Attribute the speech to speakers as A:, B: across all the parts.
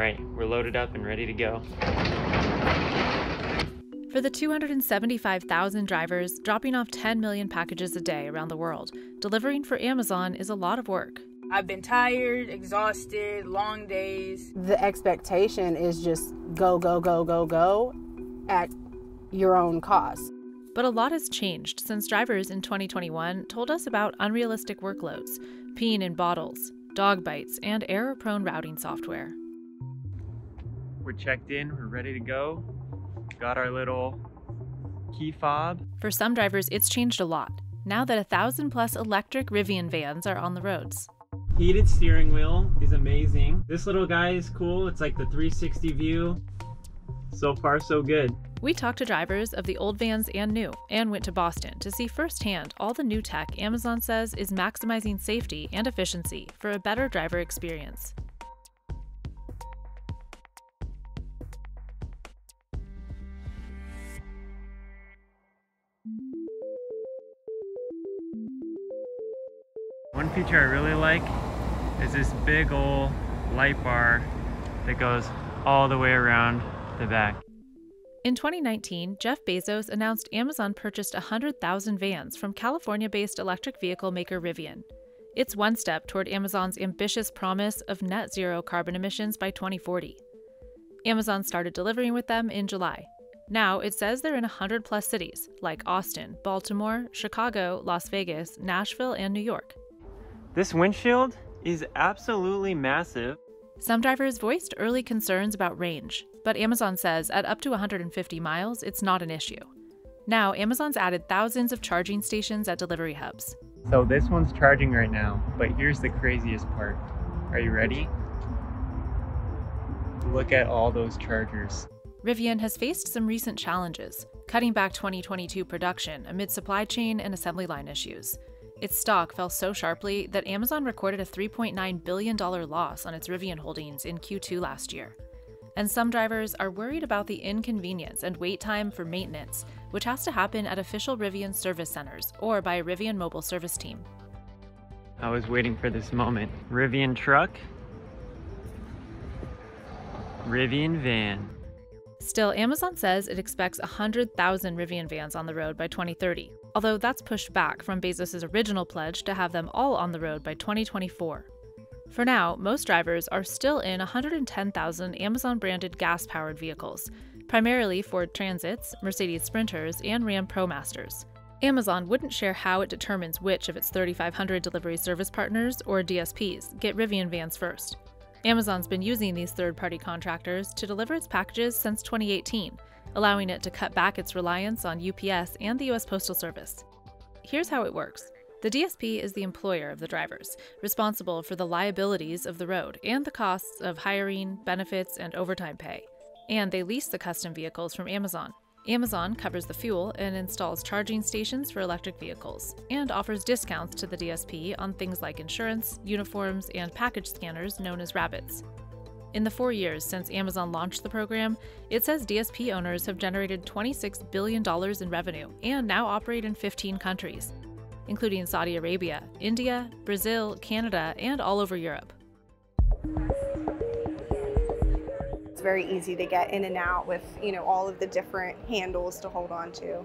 A: right, we're loaded up and ready to go.
B: For the 275,000 drivers dropping off 10 million packages a day around the world, delivering for Amazon is a lot of work.
C: I've been tired, exhausted, long days.
D: The expectation is just go, go, go, go, go at your own cost.
B: But a lot has changed since drivers in 2021 told us about unrealistic workloads, peeing in bottles, dog bites, and error prone routing software.
A: We're checked in, we're ready to go. Got our little key fob.
B: For some drivers, it's changed a lot now that a thousand plus electric Rivian vans are on the roads.
A: Heated steering wheel is amazing. This little guy is cool. It's like the 360 view. So far, so good.
B: We talked to drivers of the old vans and new, and went to Boston to see firsthand all the new tech Amazon says is maximizing safety and efficiency for a better driver experience.
A: One feature I really like is this big old light bar that goes all the way around the back.
B: In 2019, Jeff Bezos announced Amazon purchased 100,000 vans from California based electric vehicle maker Rivian. It's one step toward Amazon's ambitious promise of net zero carbon emissions by 2040. Amazon started delivering with them in July. Now it says they're in 100 plus cities like Austin, Baltimore, Chicago, Las Vegas, Nashville, and New York.
A: This windshield is absolutely massive.
B: Some drivers voiced early concerns about range, but Amazon says at up to 150 miles, it's not an issue. Now, Amazon's added thousands of charging stations at delivery hubs.
A: So this one's charging right now, but here's the craziest part. Are you ready? Look at all those chargers.
B: Rivian has faced some recent challenges, cutting back 2022 production amid supply chain and assembly line issues. Its stock fell so sharply that Amazon recorded a $3.9 billion loss on its Rivian holdings in Q2 last year. And some drivers are worried about the inconvenience and wait time for maintenance, which has to happen at official Rivian service centers or by a Rivian mobile service team.
A: I was waiting for this moment. Rivian truck, Rivian van.
B: Still, Amazon says it expects 100,000 Rivian vans on the road by 2030, although that's pushed back from Bezos' original pledge to have them all on the road by 2024. For now, most drivers are still in 110,000 Amazon branded gas powered vehicles, primarily Ford Transits, Mercedes Sprinters, and Ram ProMasters. Amazon wouldn't share how it determines which of its 3,500 delivery service partners, or DSPs, get Rivian vans first. Amazon's been using these third party contractors to deliver its packages since 2018, allowing it to cut back its reliance on UPS and the US Postal Service. Here's how it works the DSP is the employer of the drivers, responsible for the liabilities of the road and the costs of hiring, benefits, and overtime pay. And they lease the custom vehicles from Amazon. Amazon covers the fuel and installs charging stations for electric vehicles, and offers discounts to the DSP on things like insurance, uniforms, and package scanners known as rabbits. In the four years since Amazon launched the program, it says DSP owners have generated $26 billion in revenue and now operate in 15 countries, including Saudi Arabia, India, Brazil, Canada, and all over Europe.
E: It's very easy to get in and out with, you know, all of the different handles to hold on to.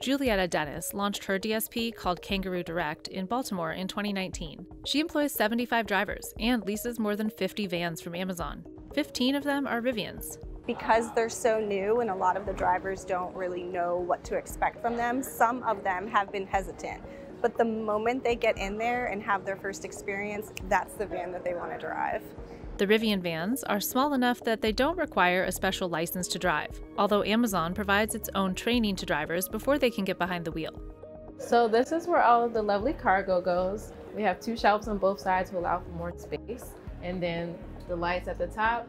B: Julietta Dennis launched her DSP called Kangaroo Direct in Baltimore in 2019. She employs 75 drivers and leases more than 50 vans from Amazon. 15 of them are Rivians.
E: Because they're so new and a lot of the drivers don't really know what to expect from them, some of them have been hesitant. But the moment they get in there and have their first experience, that's the van that they want to drive.
B: The Rivian vans are small enough that they don't require a special license to drive, although Amazon provides its own training to drivers before they can get behind the wheel.
F: So this is where all of the lovely cargo goes. We have two shelves on both sides to allow for more space. And then the lights at the top,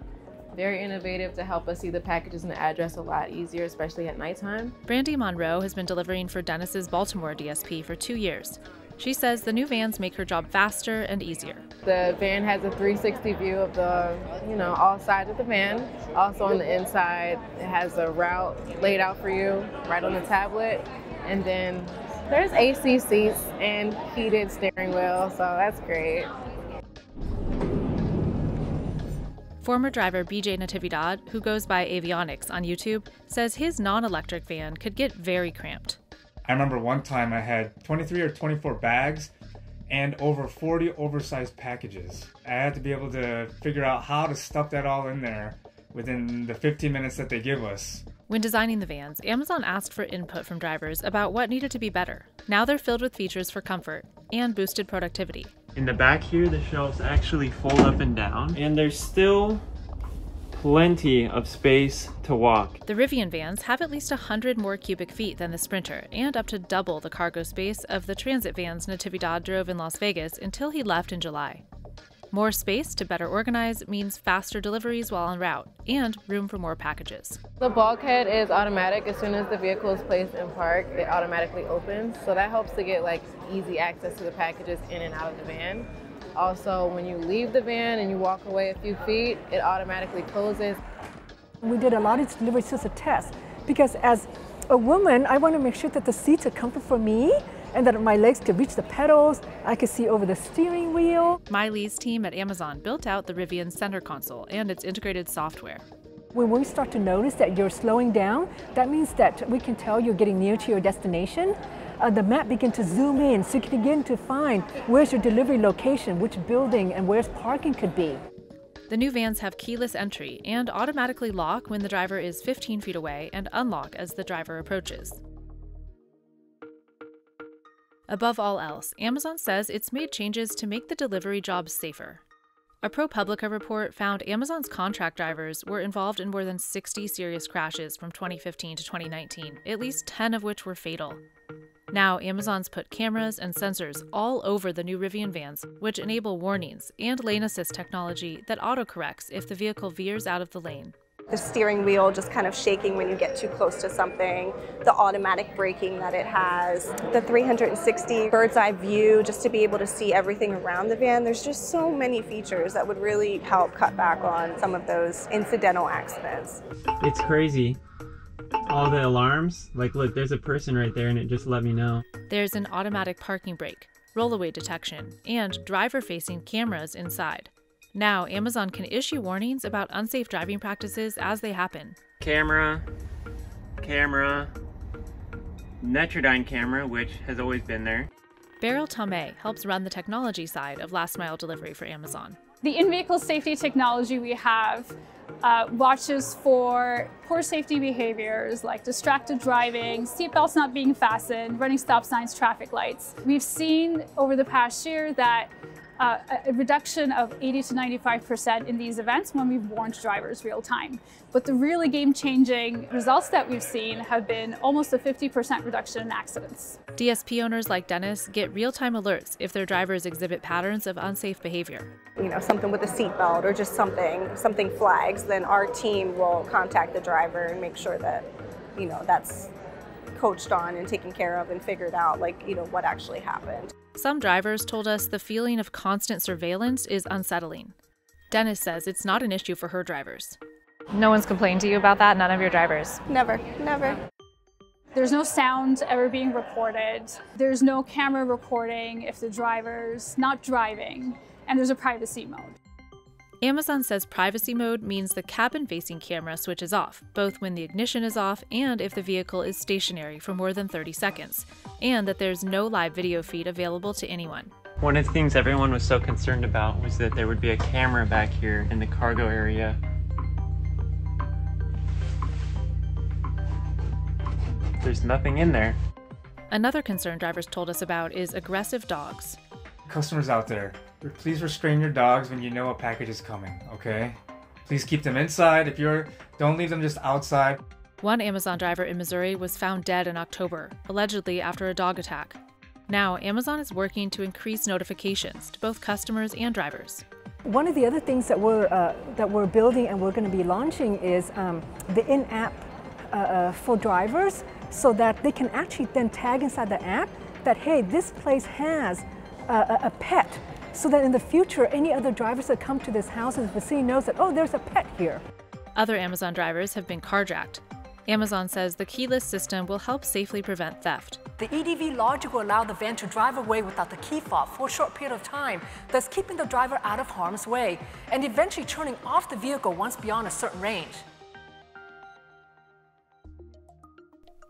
F: very innovative to help us see the packages and the address a lot easier, especially at nighttime.
B: Brandy Monroe has been delivering for Dennis's Baltimore DSP for two years. She says the new vans make her job faster and easier.
F: The van has a 360 view of the, you know, all sides of the van. Also on the inside, it has a route laid out for you right on the tablet. And then there's AC seats and heated steering wheel, so that's great.
B: Former driver BJ Natividad, who goes by Avionics on YouTube, says his non electric van could get very cramped.
G: I remember one time I had 23 or 24 bags and over 40 oversized packages. I had to be able to figure out how to stuff that all in there within the 15 minutes that they give us.
B: When designing the vans, Amazon asked for input from drivers about what needed to be better. Now they're filled with features for comfort and boosted productivity.
A: In the back here, the shelves actually fold up and down, and there's still plenty of space to walk.
B: The Rivian vans have at least 100 more cubic feet than the Sprinter and up to double the cargo space of the transit vans Natividad drove in Las Vegas until he left in July. More space to better organize means faster deliveries while en route and room for more packages.
F: The bulkhead is automatic. As soon as the vehicle is placed in park, it automatically opens. So that helps to get like easy access to the packages in and out of the van. Also, when you leave the van and you walk away a few feet, it automatically closes.
H: We did a lot of deliveries as tests because as a woman, I want to make sure that the seats are comfortable for me and that my legs could reach the pedals. I could see over the steering wheel.
B: Miley's team at Amazon built out the Rivian Center Console and its integrated software.
H: When we start to notice that you're slowing down, that means that we can tell you're getting near to your destination uh, the map begin to zoom in so you can begin to find where's your delivery location, which building, and where's parking could be.
B: The new vans have keyless entry and automatically lock when the driver is 15 feet away and unlock as the driver approaches. Above all else, Amazon says it's made changes to make the delivery job safer. A ProPublica report found Amazon's contract drivers were involved in more than 60 serious crashes from 2015 to 2019, at least 10 of which were fatal. Now, Amazon's put cameras and sensors all over the new Rivian vans, which enable warnings and lane assist technology that autocorrects if the vehicle veers out of the lane.
E: The steering wheel just kind of shaking when you get too close to something, the automatic braking that it has, the 360 bird's eye view just to be able to see everything around the van. There's just so many features that would really help cut back on some of those incidental accidents.
A: It's crazy all the alarms. Like, look, there's a person right there, and it just let me know.
B: There's an automatic parking brake, rollaway detection, and driver facing cameras inside. Now, Amazon can issue warnings about unsafe driving practices as they happen.
A: Camera, camera, Netradyne camera, which has always been there.
B: Beryl Tomay helps run the technology side of last mile delivery for Amazon.
I: The in vehicle safety technology we have uh, watches for poor safety behaviors like distracted driving, seatbelts not being fastened, running stop signs, traffic lights. We've seen over the past year that uh, a reduction of 80 to 95% in these events when we've warned drivers real time. But the really game changing results that we've seen have been almost a 50% reduction in accidents.
B: DSP owners like Dennis get real time alerts if their drivers exhibit patterns of unsafe behavior.
E: You know, something with a seatbelt or just something, something flags, then our team will contact the driver and make sure that, you know, that's coached on and taken care of and figured out, like, you know, what actually happened.
B: Some drivers told us the feeling of constant surveillance is unsettling. Dennis says it's not an issue for her drivers. No one's complained to you about that? None of your drivers?
E: Never, never.
I: There's no sound ever being recorded. There's no camera recording if the driver's not driving, and there's a privacy mode.
B: Amazon says privacy mode means the cabin facing camera switches off, both when the ignition is off and if the vehicle is stationary for more than 30 seconds, and that there's no live video feed available to anyone.
A: One of the things everyone was so concerned about was that there would be a camera back here in the cargo area. There's nothing in there.
B: Another concern drivers told us about is aggressive dogs.
G: Customers out there, please restrain your dogs when you know a package is coming, okay? Please keep them inside. If you're, don't leave them just outside.
B: One Amazon driver in Missouri was found dead in October, allegedly after a dog attack. Now, Amazon is working to increase notifications to both customers and drivers.
H: One of the other things that we're, uh, that we're building and we're going to be launching is um, the in-app uh, uh, for drivers so that they can actually then tag inside the app that, hey, this place has a, a pet so that in the future, any other drivers that come to this house in the vicinity knows that, oh, there's a pet here.
B: Other Amazon drivers have been carjacked. Amazon says the keyless system will help safely prevent theft.
H: The EDV logic will allow the van to drive away without the key fob for a short period of time, thus keeping the driver out of harm's way, and eventually turning off the vehicle once beyond a certain range.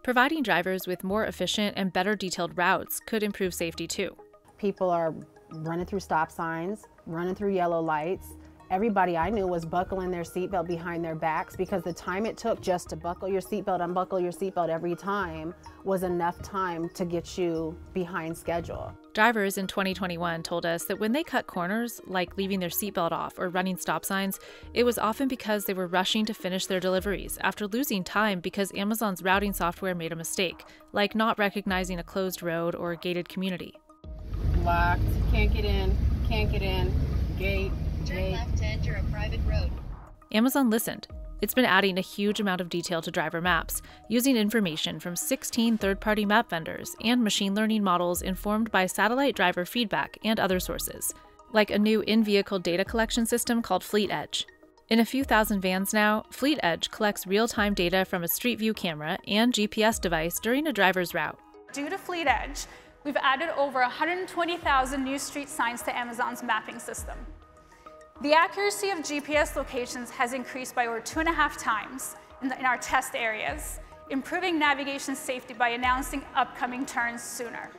B: Providing drivers with more efficient and better detailed routes could improve safety too.
D: People are running through stop signs, running through yellow lights, everybody I knew was buckling their seatbelt behind their backs because the time it took just to buckle your seatbelt, unbuckle your seatbelt every time was enough time to get you behind schedule.
B: Drivers in 2021 told us that when they cut corners, like leaving their seatbelt off or running stop signs, it was often because they were rushing to finish their deliveries after losing time because Amazon's routing software made a mistake, like not recognizing a closed road or a gated community.
D: Locked, can't get in, can't get in, gate,
J: Turn left to enter a private road.
B: Amazon listened. It's been adding a huge amount of detail to driver maps, using information from 16 third party map vendors and machine learning models informed by satellite driver feedback and other sources, like a new in vehicle data collection system called Fleet Edge. In a few thousand vans now, Fleet Edge collects real time data from a Street View camera and GPS device during a driver's route.
I: Due to Fleet Edge, we've added over 120,000 new street signs to Amazon's mapping system. The accuracy of GPS locations has increased by over two and a half times in, the, in, our test areas, improving navigation safety by announcing upcoming turns sooner.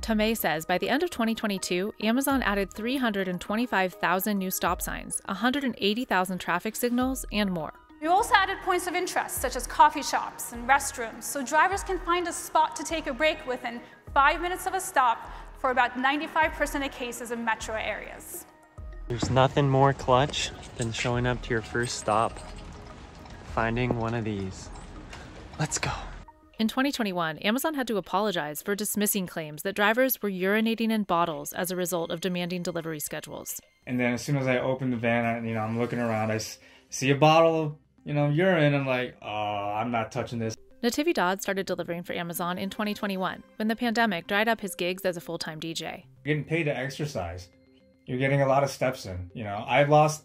B: Tomay says by the end of 2022, Amazon added 325,000 new stop signs, 180,000 traffic signals, and more.
I: We also added points of interest, such as coffee shops and restrooms, so drivers can find a spot to take a break within five minutes of a stop for about 95% of cases in metro areas.
A: There's nothing more clutch than showing up to your first stop, finding one of these. Let's go.
B: In 2021, Amazon had to apologize for dismissing claims that drivers were urinating in bottles as a result of demanding delivery schedules.
G: And then as soon as I open the van, I, you know, I'm looking around, I see a bottle of, you know, urine. I'm like, oh, I'm not touching this.
B: Natividad started delivering for Amazon in 2021 when the pandemic dried up his gigs as a full time DJ.
G: You're Getting paid to exercise. You're getting a lot of steps in. You know, I lost,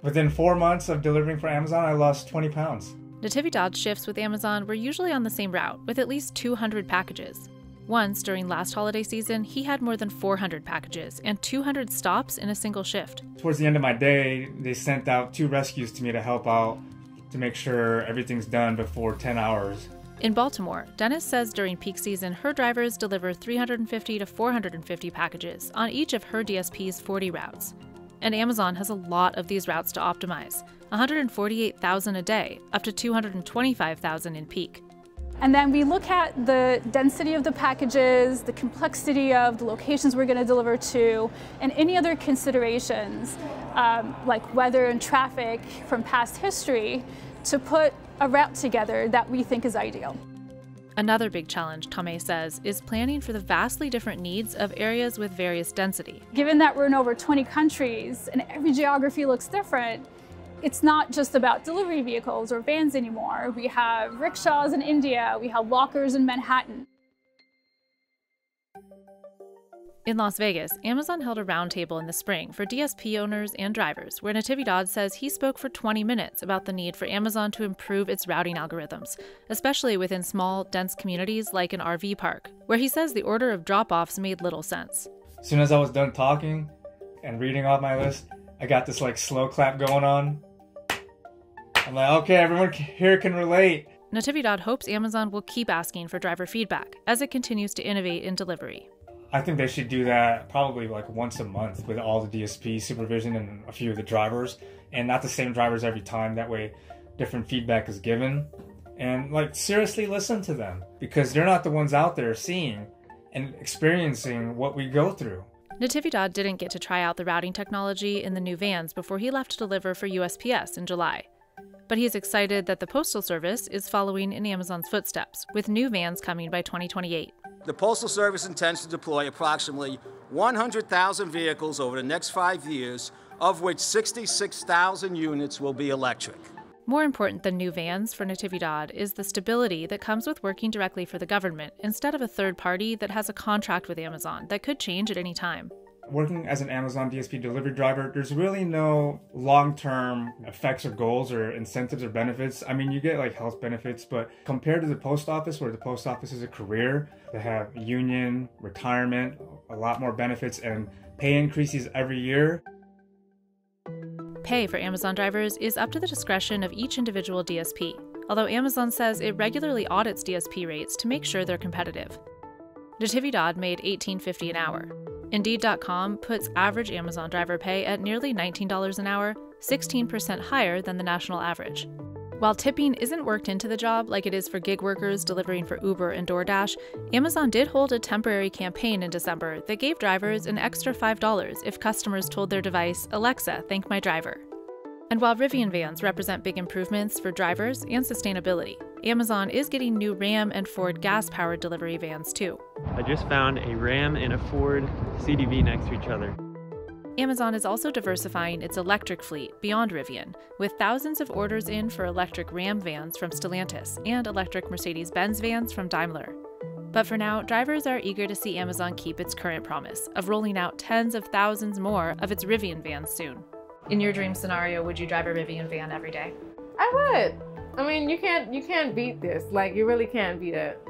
G: within four months of delivering for Amazon, I lost 20 pounds.
B: Natividad's shifts with Amazon were usually on the same route, with at least 200 packages. Once, during last holiday season, he had more than 400 packages and 200 stops in a single shift.
G: Towards the end of my day, they sent out two rescues to me to help out to make sure everything's done before 10 hours.
B: In Baltimore, Dennis says during peak season, her drivers deliver 350 to 450 packages on each of her DSP's 40 routes. And Amazon has a lot of these routes to optimize 148,000 a day, up to 225,000 in peak.
I: And then we look at the density of the packages, the complexity of the locations we're going to deliver to, and any other considerations um, like weather and traffic from past history to put a route together that we think is ideal.
B: Another big challenge, Tomay says, is planning for the vastly different needs of areas with various density.
I: Given that we're in over 20 countries and every geography looks different, it's not just about delivery vehicles or vans anymore. We have rickshaws in India, we have walkers in Manhattan.
B: In Las Vegas, Amazon held a roundtable in the spring for DSP owners and drivers, where Natividad says he spoke for 20 minutes about the need for Amazon to improve its routing algorithms, especially within small, dense communities like an RV park, where he says the order of drop offs made little sense.
G: As soon as I was done talking and reading off my list, I got this like slow clap going on. I'm like, okay, everyone here can relate.
B: Natividad hopes Amazon will keep asking for driver feedback as it continues to innovate in delivery.
G: I think they should do that probably like once a month with all the DSP supervision and a few of the drivers, and not the same drivers every time. That way, different feedback is given. And like, seriously listen to them because they're not the ones out there seeing and experiencing what we go through.
B: Natividad didn't get to try out the routing technology in the new vans before he left to deliver for USPS in July. But he is excited that the Postal Service is following in Amazon's footsteps, with new vans coming by 2028.
K: The Postal Service intends to deploy approximately 100,000 vehicles over the next five years, of which 66,000 units will be electric.
B: More important than new vans for Natividad is the stability that comes with working directly for the government instead of a third party that has a contract with Amazon that could change at any time.
G: Working as an Amazon DSP delivery driver, there's really no long term effects or goals or incentives or benefits. I mean, you get like health benefits, but compared to the post office, where the post office is a career, they have union, retirement, a lot more benefits, and pay increases every year.
B: Pay for Amazon drivers is up to the discretion of each individual DSP, although Amazon says it regularly audits DSP rates to make sure they're competitive. Natividad made $18.50 an hour. Indeed.com puts average Amazon driver pay at nearly $19 an hour, 16% higher than the national average. While tipping isn't worked into the job like it is for gig workers delivering for Uber and DoorDash, Amazon did hold a temporary campaign in December that gave drivers an extra $5 if customers told their device, Alexa, thank my driver. And while Rivian vans represent big improvements for drivers and sustainability, Amazon is getting new Ram and Ford gas powered delivery vans too.
A: I just found a Ram and a Ford CDV next to each other.
B: Amazon is also diversifying its electric fleet beyond Rivian, with thousands of orders in for electric Ram vans from Stellantis and electric Mercedes Benz vans from Daimler. But for now, drivers are eager to see Amazon keep its current promise of rolling out tens of thousands more of its Rivian vans soon. In your dream scenario, would you drive a Rivian van every day?
F: I would. I mean, you can't you can't beat this. Like you really can't beat it.